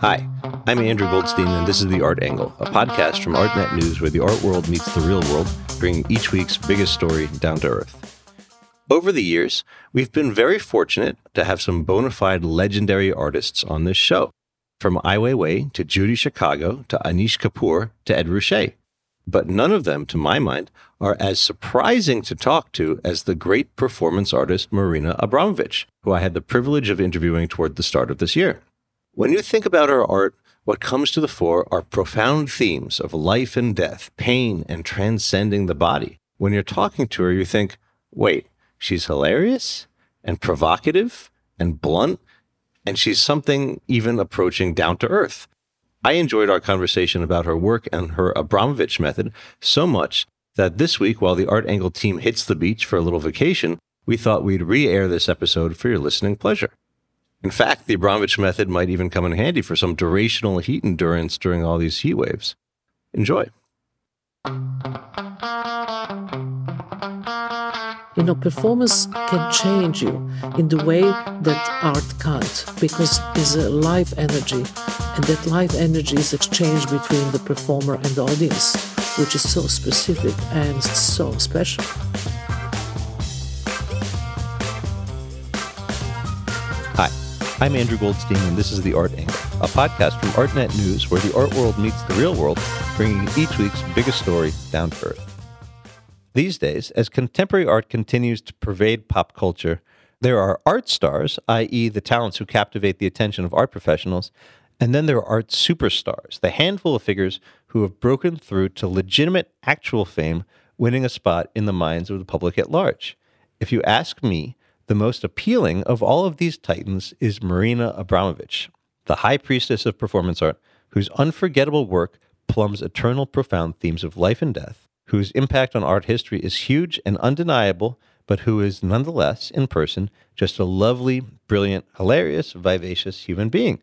Hi, I'm Andrew Goldstein, and this is The Art Angle, a podcast from ArtNet News where the art world meets the real world, bringing each week's biggest story down to earth. Over the years, we've been very fortunate to have some bona fide legendary artists on this show, from Ai Weiwei to Judy Chicago to Anish Kapoor to Ed Ruscha. But none of them, to my mind, are as surprising to talk to as the great performance artist Marina Abramović, who I had the privilege of interviewing toward the start of this year. When you think about her art, what comes to the fore are profound themes of life and death, pain, and transcending the body. When you're talking to her, you think, wait, she's hilarious and provocative and blunt, and she's something even approaching down to earth. I enjoyed our conversation about her work and her Abramović method so much that this week, while the Art Angle team hits the beach for a little vacation, we thought we'd re air this episode for your listening pleasure. In fact, the Abramović method might even come in handy for some durational heat endurance during all these heat waves. Enjoy. You know, performance can change you in the way that art can't because it's a life energy, and that life energy is exchanged between the performer and the audience, which is so specific and so special. I'm Andrew Goldstein, and this is The Art Angle, a podcast from ArtNet News where the art world meets the real world, bringing each week's biggest story down to earth. These days, as contemporary art continues to pervade pop culture, there are art stars, i.e., the talents who captivate the attention of art professionals, and then there are art superstars, the handful of figures who have broken through to legitimate actual fame, winning a spot in the minds of the public at large. If you ask me, the most appealing of all of these titans is Marina Abramović, the high priestess of performance art, whose unforgettable work plumbs eternal profound themes of life and death whose impact on art history is huge and undeniable, but who is nonetheless, in person, just a lovely, brilliant, hilarious, vivacious human being.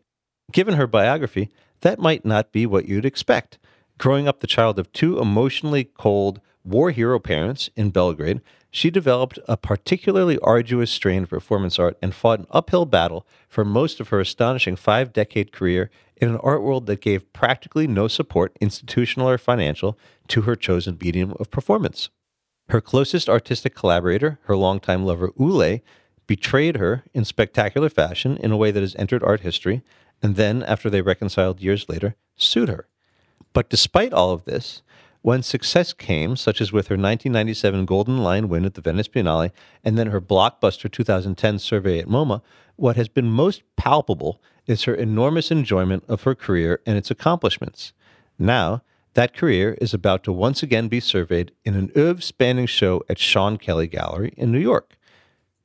Given her biography, that might not be what you'd expect. Growing up the child of two emotionally cold war hero parents in Belgrade, she developed a particularly arduous strain of performance art and fought an uphill battle for most of her astonishing five decade career in an art world that gave practically no support, institutional or financial, to her chosen medium of performance. Her closest artistic collaborator, her longtime lover Ulay, betrayed her in spectacular fashion in a way that has entered art history, and then, after they reconciled years later, sued her. But despite all of this, when success came, such as with her 1997 Golden Lion win at the Venice Biennale and then her blockbuster 2010 survey at MoMA, what has been most palpable is her enormous enjoyment of her career and its accomplishments. Now, that career is about to once again be surveyed in an oeuvre spanning show at Sean Kelly Gallery in New York.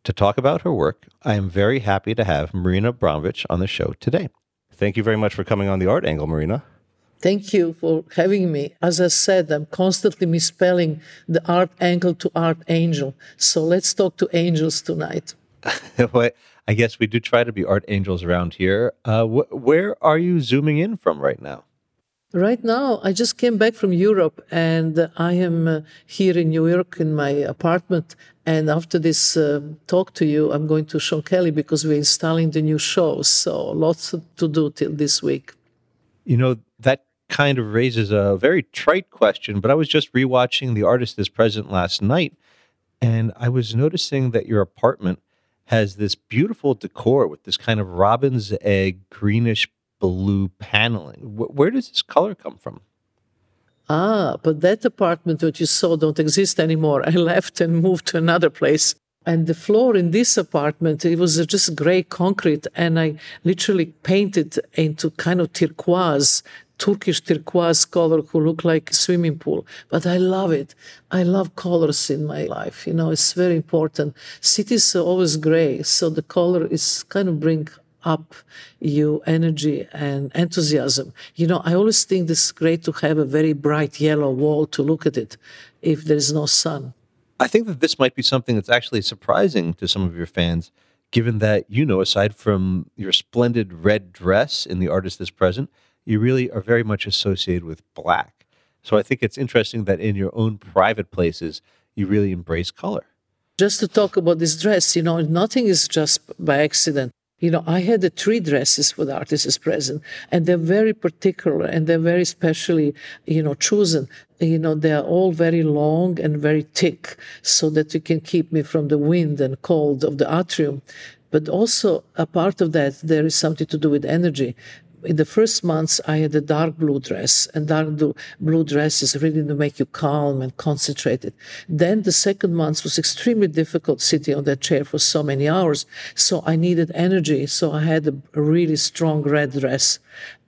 To talk about her work, I am very happy to have Marina Abramović on the show today. Thank you very much for coming on the Art Angle, Marina. Thank you for having me. As I said, I'm constantly misspelling the art angle to art angel. So let's talk to angels tonight. well, I guess we do try to be art angels around here. Uh, wh- where are you zooming in from right now? Right now, I just came back from Europe and I am uh, here in New York in my apartment. And after this uh, talk to you, I'm going to Sean Kelly because we're installing the new show. So lots to do till this week. You know, that kind of raises a very trite question, but I was just rewatching The Artist is Present last night, and I was noticing that your apartment has this beautiful decor with this kind of robin's egg greenish blue paneling. Where does this color come from? Ah, but that apartment that you saw don't exist anymore. I left and moved to another place. And the floor in this apartment, it was just gray concrete, and I literally painted into kind of turquoise Turkish turquoise color who look like a swimming pool. But I love it. I love colors in my life. You know, it's very important. Cities are always gray, so the color is kind of bring up you energy and enthusiasm. You know, I always think this is great to have a very bright yellow wall to look at it if there is no sun. I think that this might be something that's actually surprising to some of your fans, given that, you know, aside from your splendid red dress in The Artist is Present, you really are very much associated with black. So I think it's interesting that in your own private places, you really embrace color. Just to talk about this dress, you know, nothing is just by accident. You know, I had the three dresses for the artists present, and they're very particular and they're very specially, you know, chosen. You know, they are all very long and very thick so that you can keep me from the wind and cold of the atrium. But also, a part of that, there is something to do with energy in the first months, I had a dark blue dress, and dark blue dress is really to make you calm and concentrated. Then the second month was extremely difficult sitting on that chair for so many hours. So I needed energy. So I had a, really strong red dress.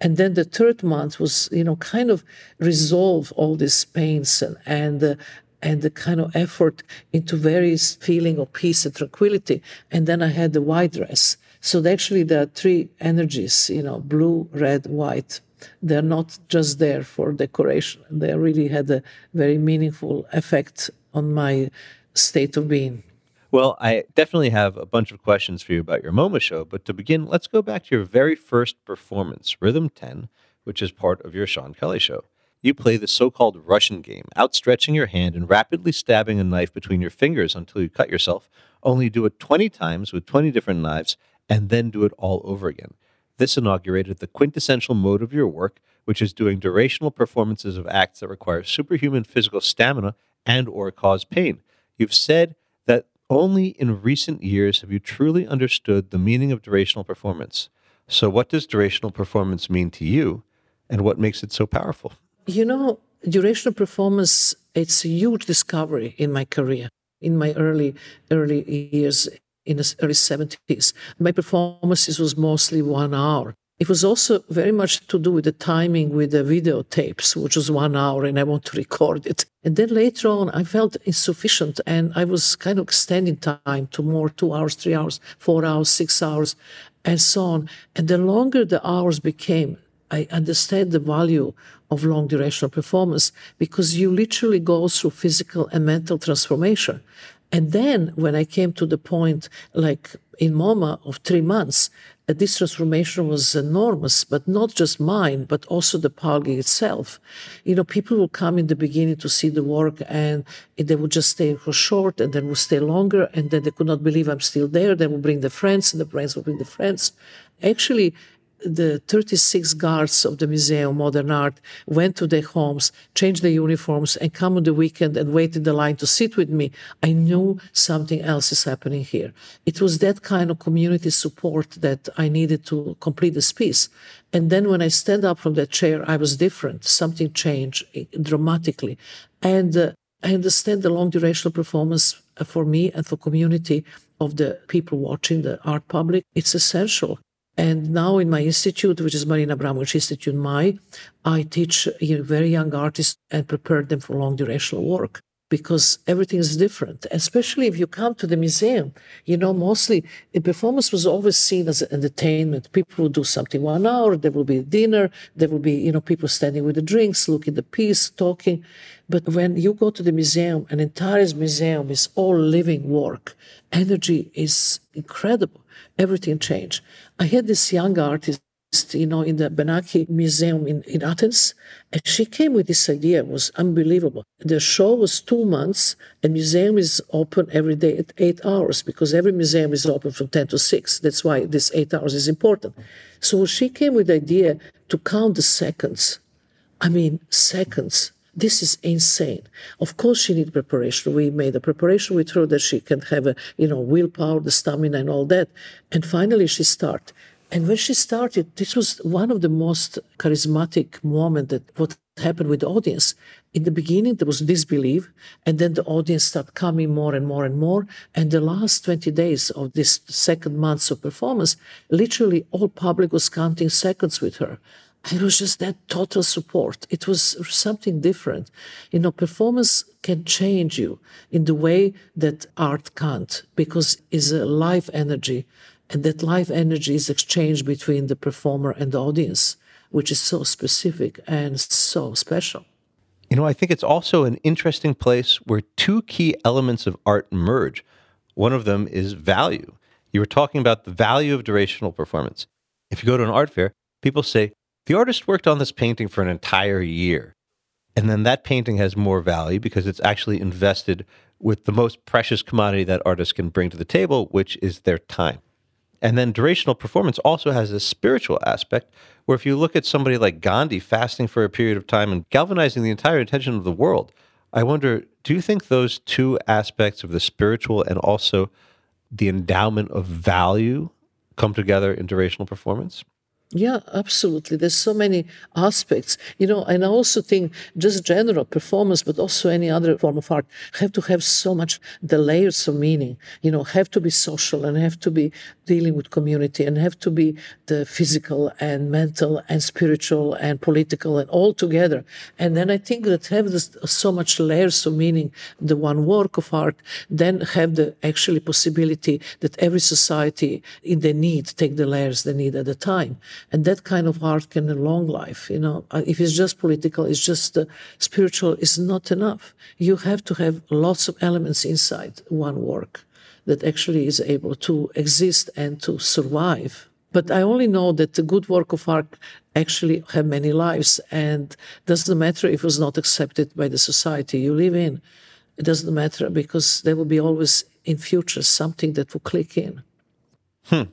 And then the third month was, you know, kind of resolve all these pains and, and uh, and the kind of effort into various feeling of peace and tranquility. And then I had the white dress. So actually, there are three energies, you know, blue, red, white. They're not just there for decoration. They really had a very meaningful effect on my state of being. Well, I definitely have a bunch of questions for you about your MoMA show, but to begin, let's go back to your very first performance, Rhythm 10, which is part of your Sean Kelly show. You play the so called Russian game, outstretching your hand and rapidly stabbing a knife between your fingers until you cut yourself, only do it 20 times with 20 different knives and then do it all over again. This inaugurated the quintessential mode of your work, which is doing durational performances of acts that require superhuman physical stamina and or cause pain. You've said that only in recent years have you truly understood the meaning of durational performance. So what does durational performance mean to you and what makes it so powerful? You know, durational performance it's a huge discovery in my career in my early early years in the early 70s. My performances was mostly one hour. It was also very much to do with the timing with the videotapes, which was one hour, and I want to record it. And then later on, I felt insufficient, and I was kind of extending time to more two hours, three hours, four hours, six hours, and so on. And the longer the hours became, I understand the value of long durational performance because you literally go through physical and mental transformation. And then when I came to the point, like in MoMA, of three months, uh, this transformation was enormous, but not just mine, but also the Palgi itself. You know, people will come in the beginning to see the work and they would just stay for short and then would stay longer and then they could not believe I'm still there. They would bring the friends and the friends would bring the friends. Actually, the 36 guards of the Museum of Modern Art went to their homes, changed their uniforms, and come on the weekend and waited in the line to sit with me. I knew something else is happening here. It was that kind of community support that I needed to complete this piece. And then when I stand up from that chair, I was different. Something changed dramatically. And uh, I understand the long duration performance uh, for me and for community of the people watching the art public. It's essential and now in my institute, which is Marina Abramović Institute, MAI, I teach you know, very young artists and prepare them for long durational work because everything is different. Especially if you come to the museum, you know, mostly the performance was always seen as entertainment. People will do something one hour, there will be dinner, there will be, you know, people standing with the drinks, looking at the piece, talking. But when you go to the museum, an entire museum is all living work. Energy is incredible everything changed. I had this young artist, you know, in the Benaki Museum in, in Athens, and she came with this idea. It was unbelievable. The show was two months, and museum is open every day at eight hours because every museum is open from 10 to 6. That's why this eight hours is important. So she came with the idea to count the seconds. I mean, seconds this is insane. Of course, she needs preparation. We made a preparation with her that she can have a, you know, willpower, the stamina, and all that. And finally, she started. And when she started, this was one of the most charismatic moments that what happened with the audience. In the beginning, there was disbelief, and then the audience started coming more and more and more. And the last 20 days of this second month of performance, literally all public was counting seconds with her it was just that total support. It was something different. You know, performance can change you in the way that art can't because it's a life energy. And that life energy is exchanged between the performer and the audience, which is so specific and so special. You know, I think it's also an interesting place where two key elements of art merge. One of them is value. You were talking about the value of durational performance. If you go to an art fair, people say, the artist worked on this painting for an entire year. And then that painting has more value because it's actually invested with the most precious commodity that artists can bring to the table, which is their time. And then durational performance also has a spiritual aspect where if you look at somebody like Gandhi fasting for a period of time and galvanizing the entire attention of the world, I wonder, do you think those two aspects of the spiritual and also the endowment of value come together in durational performance? Yeah, absolutely. There's so many aspects, you know, and I also think just general performance, but also any other form of art have to have so much the layers of meaning, you know, have to be social and have to be dealing with community and have to be the physical and mental and spiritual and political and all together. And then I think that have this, so much layers of meaning, the one work of art, then have the actually possibility that every society in the need take the layers they need at the time. And that kind of art can a long life. You know, uh, if it's just political, it's just uh, spiritual, is not enough. You have to have lots of elements inside one work that actually is able to exist and to survive. But I only know that the good work of art actually have many lives and doesn't matter if it was not accepted by the society you live in. It doesn't matter because there will be always in future something that will click in. Hmm.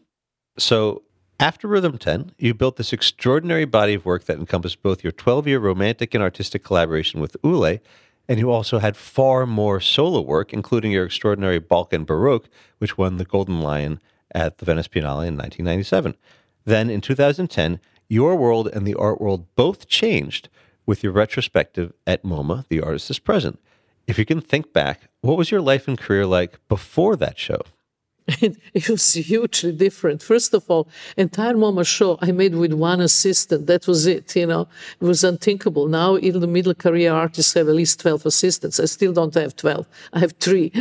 So after Rhythm 10, you built this extraordinary body of work that encompassed both your 12 year romantic and artistic collaboration with Ulay, and you also had far more solo work, including your extraordinary Balkan Baroque, which won the Golden Lion at the Venice Biennale in 1997. Then in 2010, your world and the art world both changed with your retrospective at MoMA, The Artist is Present. If you can think back, what was your life and career like before that show? It, it, was hugely different. First of all, entire MoMA show I made with one assistant. That was it. You know, it was unthinkable. Now, even the middle career artists have at least twelve assistants. I still don't have twelve. I have three.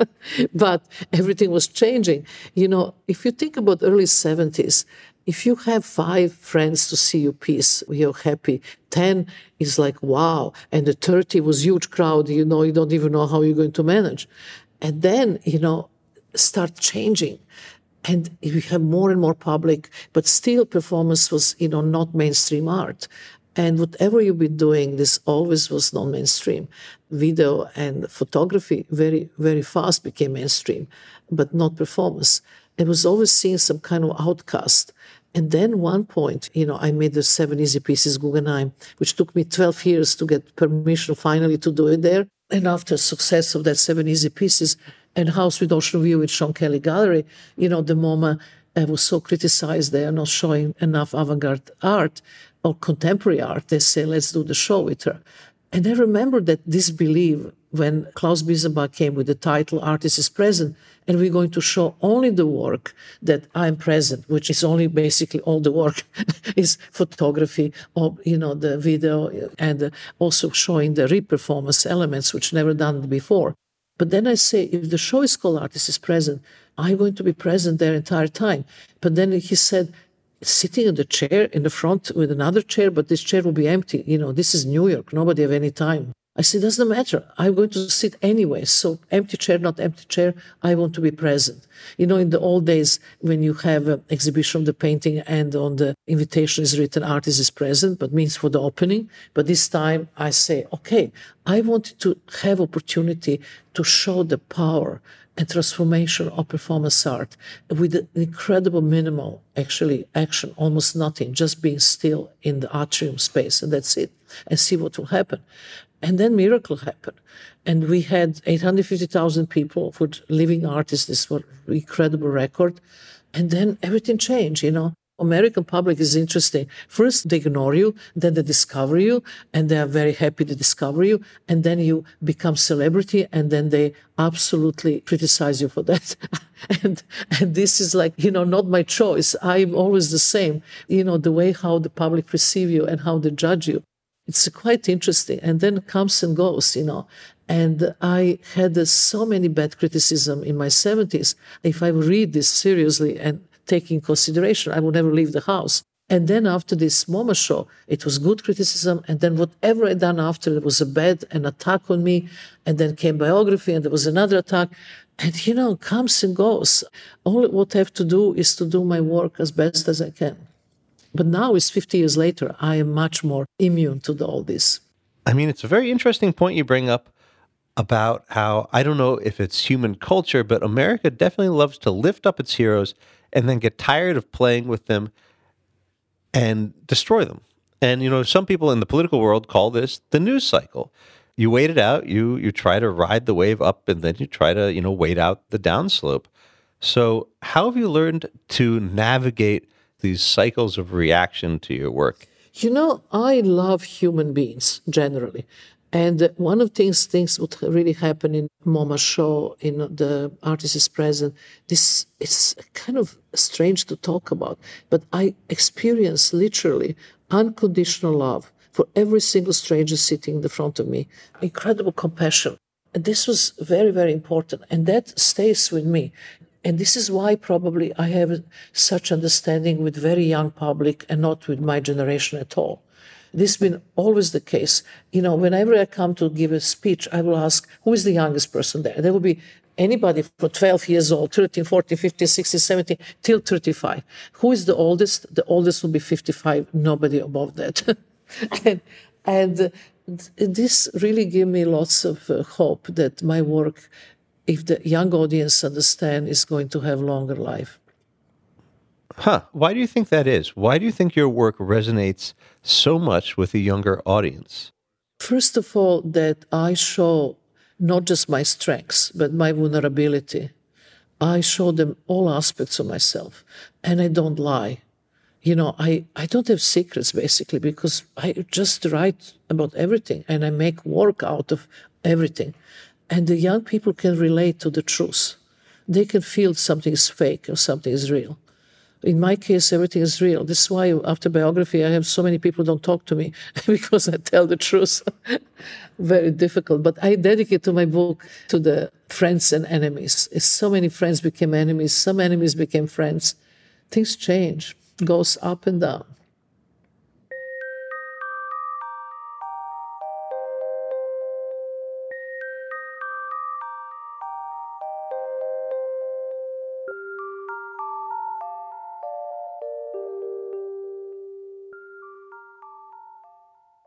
but everything was changing. You know, if you think about early seventies, if you have five friends to see your piece, you're happy. Ten is like wow, and the thirty was huge crowd. You know, you don't even know how you're going to manage. And then, you know, start changing. And we have more and more public but still performance was you know not mainstream art. And whatever you've been doing this always was non-mainstream. Video and photography very very fast became mainstream but not performance. It was always seen some kind of outcast. And then one point, you know, I made the seven easy pieces Guggenheim, which took me 12 years to get permission finally to do it there. And after success of that seven easy pieces, and House with Ocean View with Sean Kelly Gallery, you know, the MoMA uh, was so criticized they are not showing enough avant-garde art or contemporary art. They say, let's do the show with her. And I remember that disbelief when Klaus Biesenbach came with the title Artist is Present, and we're going to show only the work that I'm present, which is only basically all the work is photography or, you know, the video and also showing the reperformance elements, which never done before. But then I say, if the show is called Artist is Present, I'm going to be present their entire time. But then he said, sitting in the chair in the front with another chair, but this chair will be empty. You know, this is New York. Nobody have any time. I said, doesn't matter. I'm going to sit anyway. So empty chair, not empty chair. I want to be present. You know, in the old days, when you have an exhibition of the painting and on the invitation is written artist is present, but means for the opening. But this time I say, okay, I wanted to have opportunity to show the power and transformation of performance art with an incredible minimal actually action, almost nothing, just being still in the atrium space and that's it, and see what will happen. And then miracle happened. And we had 850,000 people for living artists. This was incredible record. And then everything changed, you know. American public is interesting. First, they ignore you, then they discover you, and they are very happy to discover you, and then you become celebrity, and then they absolutely criticize you for that. and and this is like you know not my choice. I'm always the same. You know the way how the public perceive you and how they judge you. It's quite interesting, and then comes and goes. You know, and I had uh, so many bad criticism in my 70s. If I read this seriously and take in consideration. I would never leave the house. And then after this MoMA show, it was good criticism. And then whatever I done after, there was a bad an attack on me. And then came biography, and there was another attack. And you know, comes and goes. All what I have to do is to do my work as best as I can. But now it's 50 years later. I am much more immune to all this. I mean, it's a very interesting point you bring up about how I don't know if it's human culture, but America definitely loves to lift up its heroes and then get tired of playing with them and destroy them. And you know, some people in the political world call this the news cycle. You wait it out, you you try to ride the wave up and then you try to, you know, wait out the downslope. So, how have you learned to navigate these cycles of reaction to your work? You know, I love human beings generally. And one of things things would really happen in MoMA show, in the artist is present. This is kind of strange to talk about, but I experience literally unconditional love for every single stranger sitting in the front of me. Incredible compassion. And this was very, very important. And that stays with me. And this is why probably I have such understanding with very young public and not with my generation at all. This has been always the case. You know, whenever I come to give a speech, I will ask, who is the youngest person there? There will be anybody from 12 years old, 13, 14, 15, 16, 17, till 35. Who is the oldest? The oldest will be 55, nobody above that. and, and this really gave me lots of uh, hope that my work if the young audience understand, is going to have longer life. Huh. Why do you think that is? Why do you think your work resonates so much with a younger audience? First of all, that I show not just my strengths, but my vulnerability. I show them all aspects of myself, and I don't lie. You know, I, I don't have secrets basically because I just write about everything and I make work out of everything. And the young people can relate to the truth. They can feel something is fake or something is real. In my case, everything is real. This is why after biography, I have so many people don't talk to me because I tell the truth. Very difficult. But I dedicate to my book to the friends and enemies. So many friends became enemies. Some enemies became friends. Things change, goes up and down.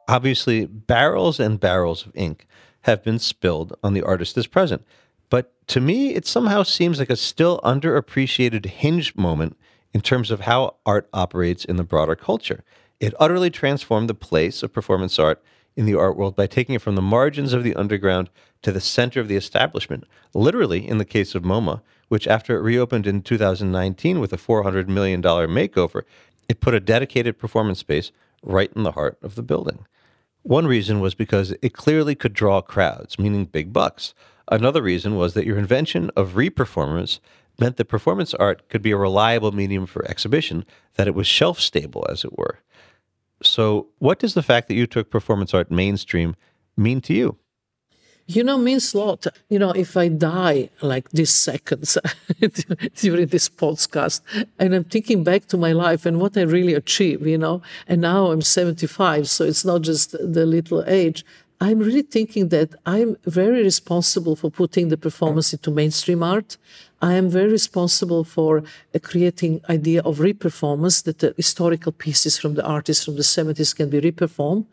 Obviously, barrels and barrels of ink have been spilled on the artist as present. But to me, it somehow seems like a still underappreciated hinge moment in terms of how art operates in the broader culture. It utterly transformed the place of performance art in the art world by taking it from the margins of the underground to the center of the establishment. Literally, in the case of MoMA, which after it reopened in 2019 with a $400 million makeover, it put a dedicated performance space right in the heart of the building. One reason was because it clearly could draw crowds, meaning big bucks. Another reason was that your invention of reperformance meant that performance art could be a reliable medium for exhibition, that it was shelf stable, as it were. So, what does the fact that you took performance art mainstream mean to you? You know, means a lot. You know, if I die like these seconds during this podcast, and I'm thinking back to my life and what I really achieved, you know, and now I'm 75, so it's not just the little age. I'm really thinking that I'm very responsible for putting the performance into mainstream art. I am very responsible for uh, creating idea of reperformance that the historical pieces from the artists from the 70s can be reperformed.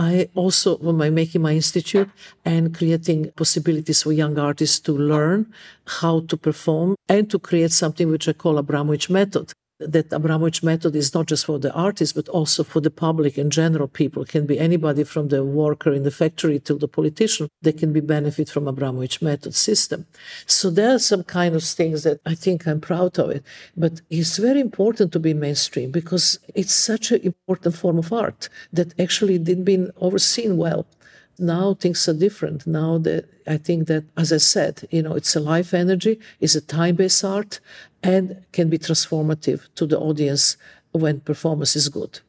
I also, when I'm making my institute and creating possibilities for young artists to learn how to perform and to create something which I call Abramović method that Abramović method is not just for the artist, but also for the public in general. People it can be anybody from the worker in the factory to the politician. They can be benefit from Abramović method system. So there are some kind of things that I think I'm proud of it. But it's very important to be mainstream because it's such an important form of art that actually didn't been overseen well now things are different. Now that I think that, as I said, you know, it's a life energy, it's a time-based art, and can be transformative to the audience when performance is good.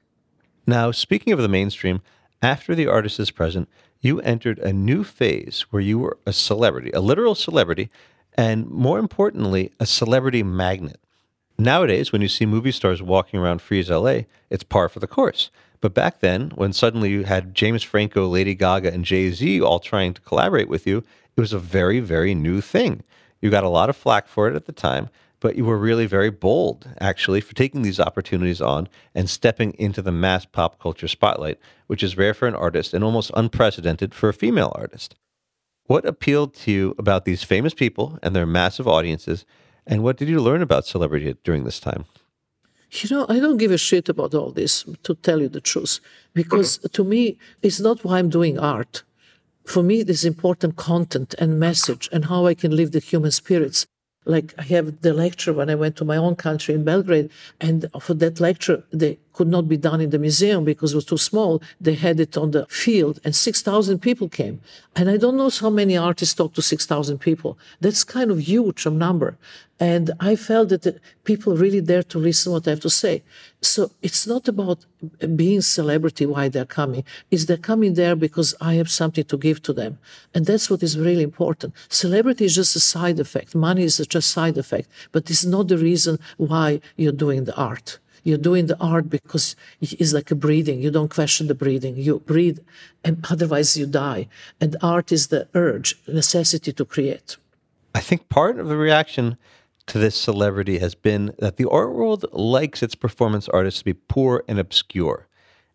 Now, speaking of the mainstream, after the artist is present, you entered a new phase where you were a celebrity, a literal celebrity, and more importantly, a celebrity magnet. Nowadays, when you see movie stars walking around Frieze LA, it's par for the course. But back then, when suddenly you had James Franco, Lady Gaga, and Jay Z all trying to collaborate with you, it was a very, very new thing. You got a lot of flack for it at the time, but you were really very bold, actually, for taking these opportunities on and stepping into the mass pop culture spotlight, which is rare for an artist and almost unprecedented for a female artist. What appealed to you about these famous people and their massive audiences, And what did you learn about celebrity during this time? You know, I don't give a shit about all this, to tell you the truth, because mm-hmm. to me, it's not why I'm doing art. For me, is important content and message and how I can live the human spirits. Like I have the lecture when I went to my own country in Belgrade, and for that lecture, they could not be done in the museum because it was too small. They had it on the field, and 6,000 people came. And I don't know how many artists talk to 6,000 people. That's kind of huge a number. And I felt that people really dare to listen what I have to say. So it's not about being celebrity why they're coming. Is they're coming there because I have something to give to them. And that's what is really important. Celebrity is just a side effect. Money is just a side effect. But it's not the reason why you're doing the art. You're doing the art because it's like a breathing. You don't question the breathing. You breathe, and otherwise you die. And art is the urge, necessity to create. I think part of the reaction to this celebrity has been that the art world likes its performance artists to be poor and obscure.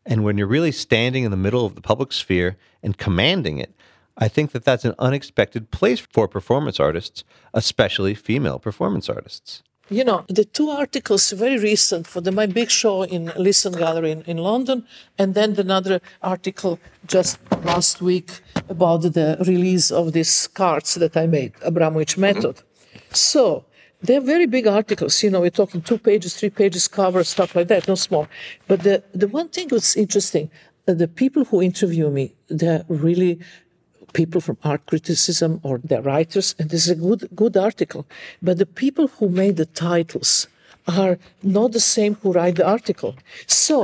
And when you're really standing in the middle of the public sphere and commanding it, I think that that's an unexpected place for performance artists, especially female performance artists. You know, the two articles, very recent, for the, my big show in Lisson Gallery in, in London, and then another article just last week about the release of these cards that I made, Abramović Method. Mm-hmm. So, they're very big articles. You know, we're talking two pages, three pages cover, stuff like that, no small. But the, the one thing that's interesting, uh, the people who interview me, they're really people from art criticism or the writers, and this is a good good article. But the people who made the titles are not the same who write the article. So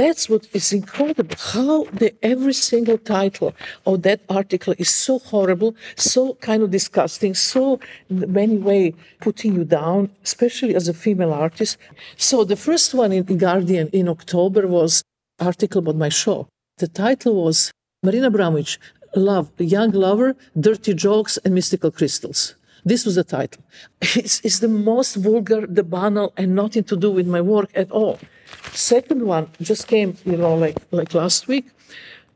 that's what is incredible. How the every single title of that article is so horrible, so kind of disgusting, so many way putting you down, especially as a female artist. So the first one in Guardian in October was article about my show. The title was Marina Abramović, love, young lover, dirty jokes, and mystical crystals. This was the title. It's, it's, the most vulgar, the banal, and nothing to do with my work at all. Second one just came, you know, like like last week.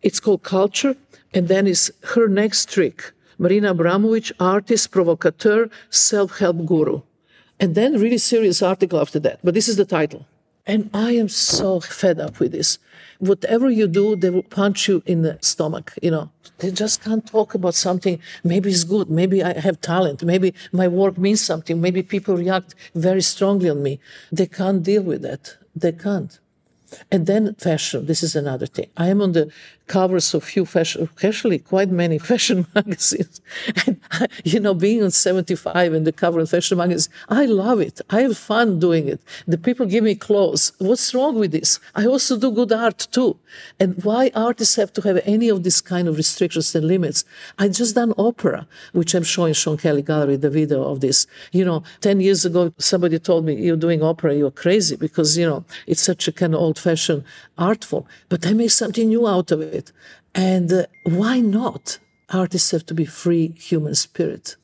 It's called Culture, and then is her next trick. Marina Abramović, artist, provocateur, self-help guru. And then really serious article after that. But this is the title. And I am so fed up with this. Whatever you do, they will punch you in the stomach, you know. They just can't talk about something. Maybe it's good. Maybe I have talent. Maybe my work means something. Maybe people react very strongly on me. They can't deal with that. They can't. And then fashion. This is another thing. I am on the covers of few fashion, actually quite many fashion magazines. And, you know, being on 75 and the cover of fashion magazines, I love it. I have fun doing it. The people give me clothes. What's wrong with this? I also do good art too. And why artists have to have any of this kind of restrictions and limits? I just done opera, which I'm showing Sean Kelly Gallery, the video of this. You know, 10 years ago, somebody told me, you're doing opera, you're crazy because, you know, it's such a kind of old fashioned art form. But I make something new out of it it. And uh, why not? Artists have to be free human spirit.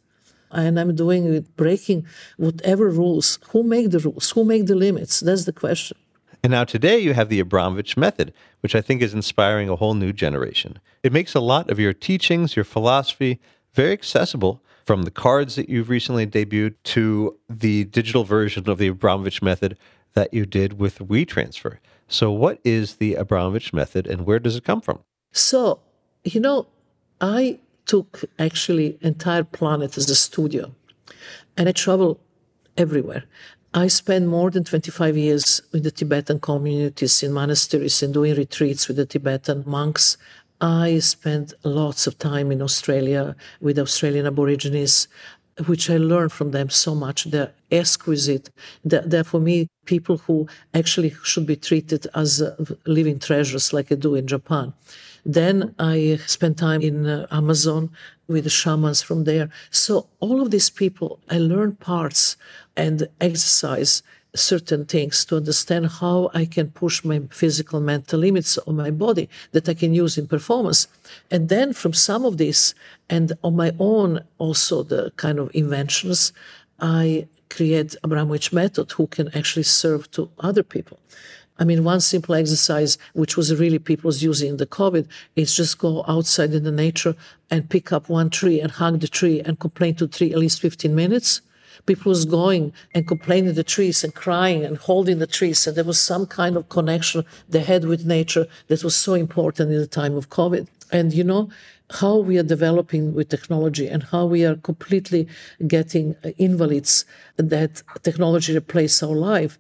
And I'm doing it, breaking whatever rules. Who make the rules? Who make the limits? That's the question. And now today you have the Abramović method, which I think is inspiring a whole new generation. It makes a lot of your teachings, your philosophy, very accessible from the cards that you've recently debuted to the digital version of the Abramović method that you did with WeTransfer. So, what is the Abramović method and where does it come from? So, you know, I took actually entire planet as a studio and I travel everywhere. I spent more than 25 years with the Tibetan communities in monasteries and doing retreats with the Tibetan monks. I spent lots of time in Australia with Australian Aborigines which I learned from them so much. They're exquisite. They're, they're, for me people who actually should be treated as uh, living treasures, like I do in Japan. Then I spent time in uh, Amazon with shamans from there. So all of these people, I learned parts and exercise certain things to understand how I can push my physical, mental limits on my body that I can use in performance. And then from some of this, and on my own, also the kind of inventions, I create Abramović method who can actually serve to other people. I mean, one simple exercise, which was really people's using the COVID, is just go outside in the nature and pick up one tree and hug the tree and complain to tree at least 15 minutes People was going and complaining the trees and crying and holding the trees. And there was some kind of connection they had with nature that was so important in the time of COVID. And you know, how we are developing with technology and how we are completely getting invalids that technology replace our life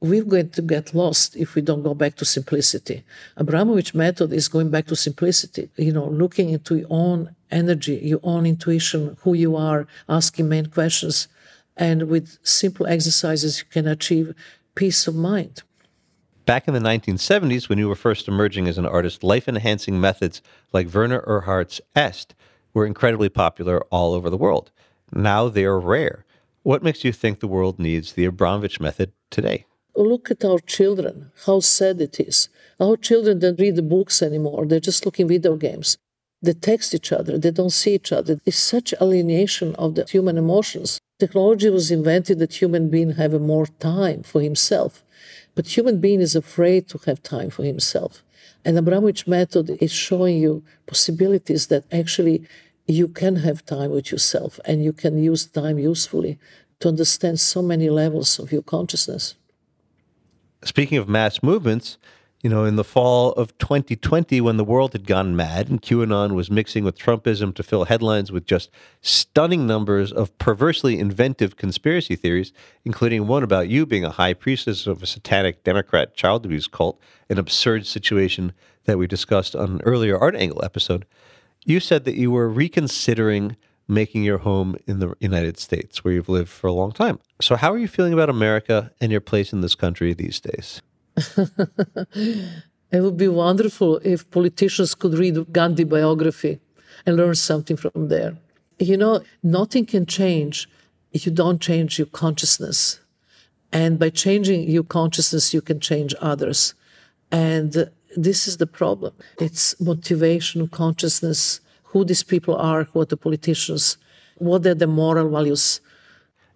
we're going to get lost if we don't go back to simplicity. Abramović method is going back to simplicity, you know, looking into your own energy, your own intuition, who you are, asking main questions. And with simple exercises, you can achieve peace of mind. Back in the 1970s, when you were first emerging as an artist, life enhancing methods like Werner Erhard's EST were incredibly popular all over the world. Now they are rare. What makes you think the world needs the Abramović method today? Look at our children, how sad it is. Our children don't read the books anymore, they're just looking video games. They text each other, they don't see each other. It's such alienation of the human emotions. Technology was invented that human being have more time for himself. But human being is afraid to have time for himself. And Abramović method is showing you possibilities that actually you can have time with yourself and you can use time usefully to understand so many levels of your consciousness. Speaking of mass movements, you know, in the fall of 2020, when the world had gone mad and QAnon was mixing with Trumpism to fill headlines with just stunning numbers of perversely inventive conspiracy theories, including one about you being a high priestess of a satanic Democrat child abuse cult, an absurd situation that we discussed on an earlier Art Angle episode, you said that you were reconsidering making your home in the United States, where you've lived for a long time. So, how are you feeling about America and your place in this country these days? it would be wonderful if politicians could read Gandhi biography and learn something from there. You know, nothing can change if you don't change your consciousness. And by changing your consciousness, you can change others. And this is the problem. It's motivation, consciousness, who these people are, who are the politicians, what are the moral values.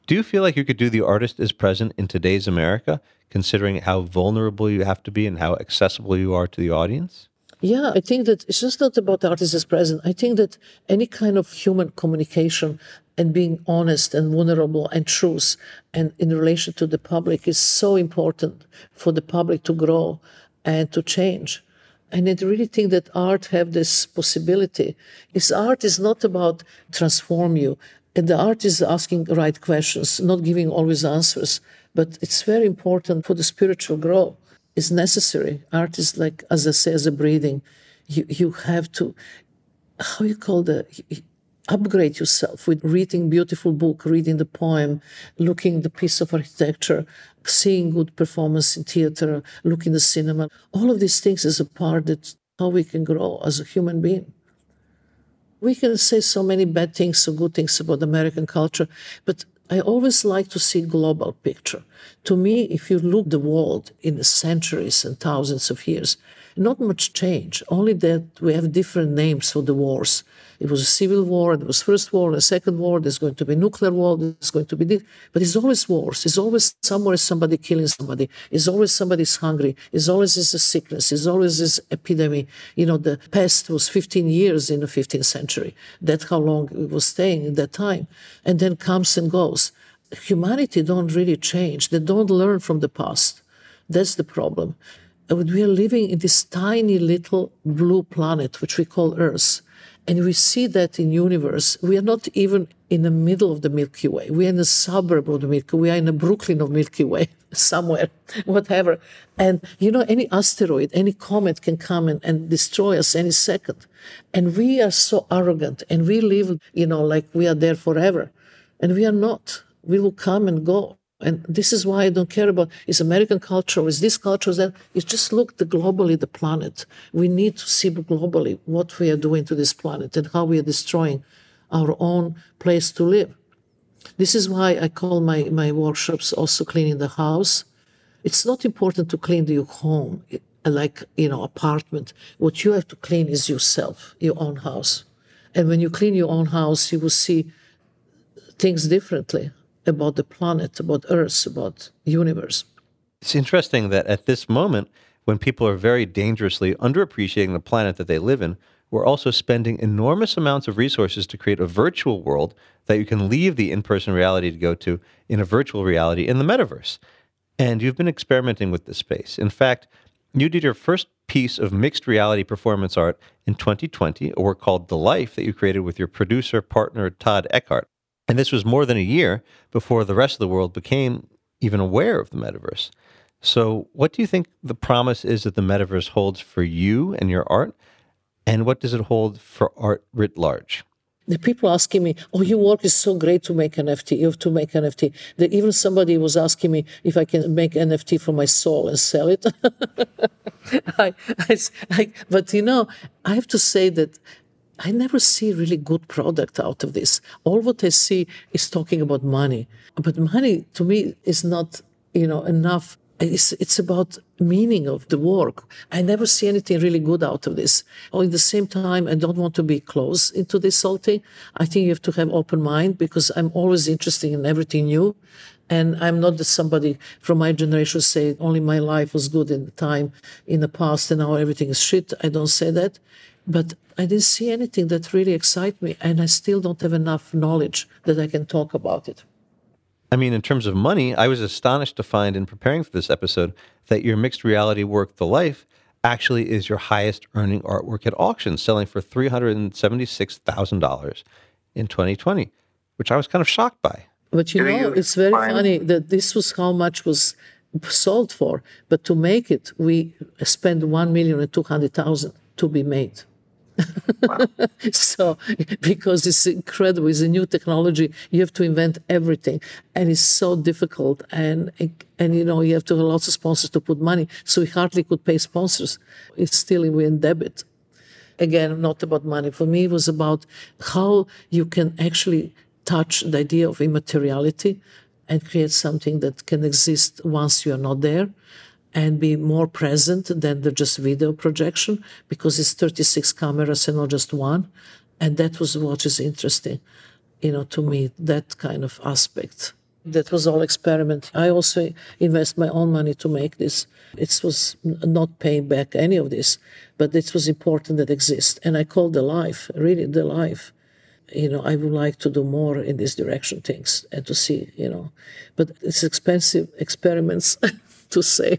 Do you feel like you could do the artist is present in today's America, considering how vulnerable you have to be and how accessible you are to the audience? Yeah, I think that it's just not about the artist is present. I think that any kind of human communication and being honest and vulnerable and truth and in relation to the public is so important for the public to grow and to change. And I really think that art have this possibility. Is art is not about transform you. And the art is asking right questions, not giving always answers. But it's very important for the spiritual growth. It's necessary. Art is like, as I say, as a breathing. You you have to, how you call the upgrade yourself with reading beautiful book, reading the poem, looking the piece of architecture, seeing good performance in theater, looking the cinema. All of these things is a part that how we can grow as a human being. We can say so many bad things so good things about American culture, but I always like to see global picture. To me, if you look the world in the centuries and thousands of years, not much change, only that we have different names for the wars. It was a civil war, It was first war, a second war, there's going to be nuclear war, there's going to be this. But it's always wars. It's always somewhere somebody killing somebody. It's always somebody's hungry. It's always this sickness. It's always this epidemic. You know, the pest was 15 years in the 15th century. That's how long it was staying in that time. And then comes and goes. Humanity don't really change. They don't learn from the past. That's the problem. We are living in this tiny little blue planet, which we call Earth and we see that in universe. We are not even in the middle of the Milky Way. We are in a suburb of the Milky Way. We are in the Brooklyn of Milky Way, somewhere, whatever. And you know, any asteroid, any comet can come and, and destroy us any second. And we are so arrogant and we live, you know, like we are there forever. And we are not. We will come and go. And this is why I don't care about is American culture is this culture is that. It's just look the globally the planet. We need to see globally what we are doing to this planet and how we are destroying our own place to live. This is why I call my, my workshops also cleaning the house. It's not important to clean your home, like you know, apartment. What you have to clean is yourself, your own house. And when you clean your own house, you will see things differently about the planet, about Earth, about universe. It's interesting that at this moment, when people are very dangerously underappreciating the planet that they live in, we're also spending enormous amounts of resources to create a virtual world that you can leave the in person reality to go to in a virtual reality in the metaverse. And you've been experimenting with this space. In fact, you did your first piece of mixed reality performance art in 2020, a work called The Life that you created with your producer partner, Todd Eckert. And this was more than a year before the rest of the world became even aware of the metaverse. So, what do you think the promise is that the metaverse holds for you and your art? And what does it hold for art writ large? the people asking me, "Oh, your work is so great to make NFT. You have to make NFT." That even somebody was asking me if I can make NFT for my soul and sell it. I, I, I, but you know, I have to say that I never see really good product out of this. All what I see is talking about money, but money to me is not, you know, enough it's, it's about meaning of the work. I never see anything really good out of this. Oh, or at the same time, I don't want to be close into this whole thing. I think you have to have open mind because I'm always interested in everything new. And I'm not that somebody from my generation say only my life was good in the time in the past and now everything is shit. I don't say that. But I didn't see anything that really excited me, and I still don't have enough knowledge that I can talk about it. I mean, in terms of money, I was astonished to find in preparing for this episode that your mixed reality work, The Life, actually is your highest earning artwork at auction, selling for $376,000 in 2020, which I was kind of shocked by. But you know, it's very funny that this was how much was sold for. But to make it, we spent one million and two hundred thousand to be made. so because it's incredible it's a new technology you have to invent everything. And it's so difficult and and you know you have to have lots of sponsors to put money so we hardly could pay sponsors. It's still we're in debit. Again not about money. For me it was about how you can actually touch the idea of immateriality and create something that can exist once you are not there and be more present than the just video projection because it's 36 cameras and not just one. And that was what is interesting, you know, to me, that kind of aspect. That was all experiment. I also invest my own money to make this. It was not paying back any of this, but it was important that exists. And I call the life, really the life. You know, I would like to do more in this direction things and to see, you know, but it's expensive experiments to say.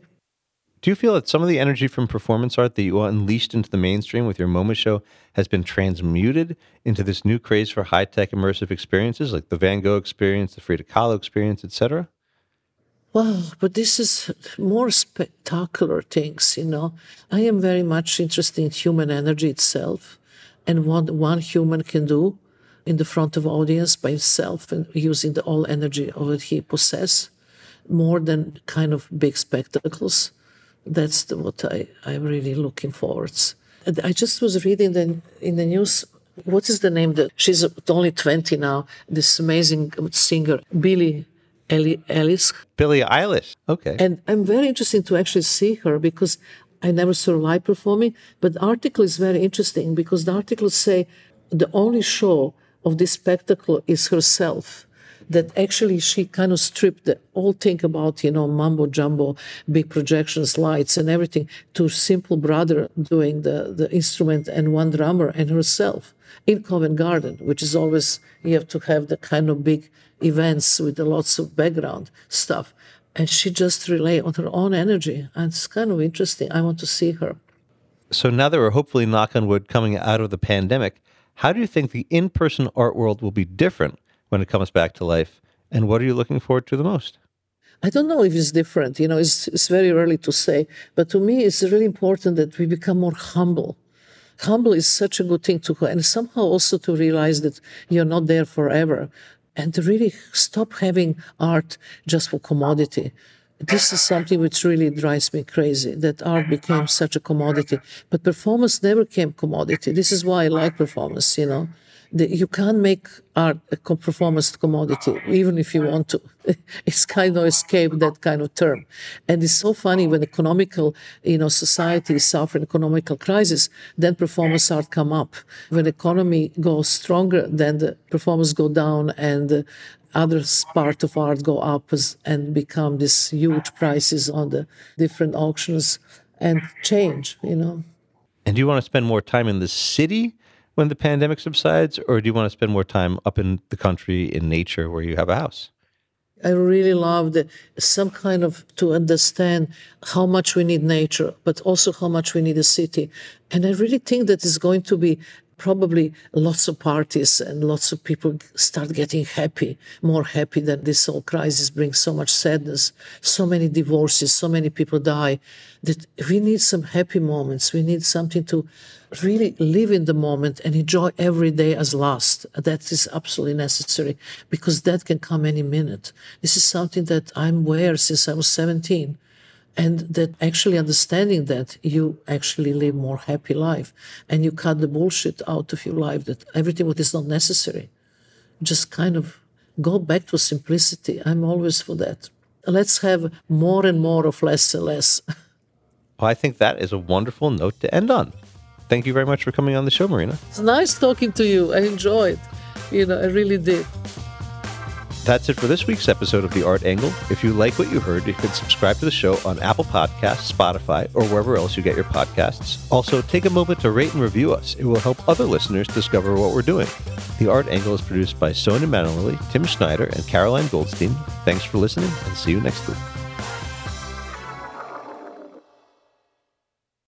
Do you feel that some of the energy from performance art that you unleashed into the mainstream with your MoMA show has been transmuted into this new craze for high tech immersive experiences like the Van Gogh experience, the Frida Kahlo experience, etc.? Well, but this is more spectacular things, you know. I am very much interested in human energy itself and what one human can do in the front of audience by himself and using the all energy of what he possesses more than kind of big spectacles that's the, what I, I'm really looking forward. I just was reading the, in the news. What is the name? That she's only 20 now. This amazing singer, Billie Ellis. Billie Eilish. Okay. And I'm very interested to actually see her because I never saw her live performing. But the article is very interesting because the articles say the only show of this spectacle is herself that actually she kind of stripped the whole thing about, you know, mumbo jumbo, big projections, lights, and everything to simple brother doing the, the instrument and one drummer and herself in Covent Garden, which is always, you have to have the kind of big events with lots of background stuff. And she just relay on her own energy. And it's kind of interesting. I want to see her. So now that we're hopefully, knock on wood, coming out of the pandemic, how do you think the in person art world will be different when it comes back to life? And what are you looking forward to the most? I don't know if it's different. You know, it's, it's very early to say. But to me, it's really important that we become more humble. Humble is such a good thing to, and somehow also to realize that you're not there forever and to really stop having art just for commodity. This is something which really drives me crazy that art became such a commodity. But performance never came commodity. This is why I like performance, you know the, you can't make art a performance commodity, even if you want to. it's kind of escape that kind of term. And it's so funny when economical, you know, society is suffering economical crisis, then performance art come up. When economy goes stronger, then the performance go down and the other part of art go up and become these huge prices on the different auctions and change, you know. And do you want to spend more time in the city when the pandemic subsides, or do you want to spend more time up in the country in nature where you have a house? I really love some kind of to understand how much we need nature, but also how much we need a city. And I really think that is going to be probably lots of parties and lots of people start getting happy, more happy than this whole crisis brings so much sadness, so many divorces, so many people die. That we need some happy moments. We need something to really live in the moment and enjoy every day as last. That is absolutely necessary because that can come any minute. This is something that I'm aware since I was 17 and that actually understanding that you actually live more happy life and you cut the bullshit out of your life that everything what is not necessary just kind of go back to simplicity. I'm always for that. Let's have more and more of less and less. Well, i think that is a wonderful note to end on. Thank you very much for coming on the show marina. It's nice talking to you. I enjoyed. You know i really did that's it for this week's episode of The Art Angle. If you like what you heard, you can subscribe to the show on Apple Podcasts, Spotify, or wherever else you get your podcasts. Also, take a moment to rate and review us. It will help other listeners discover what we're doing. The Art Angle is produced by Sonia Manoli, Tim Schneider, and Caroline Goldstein. Thanks for listening, and see you next week.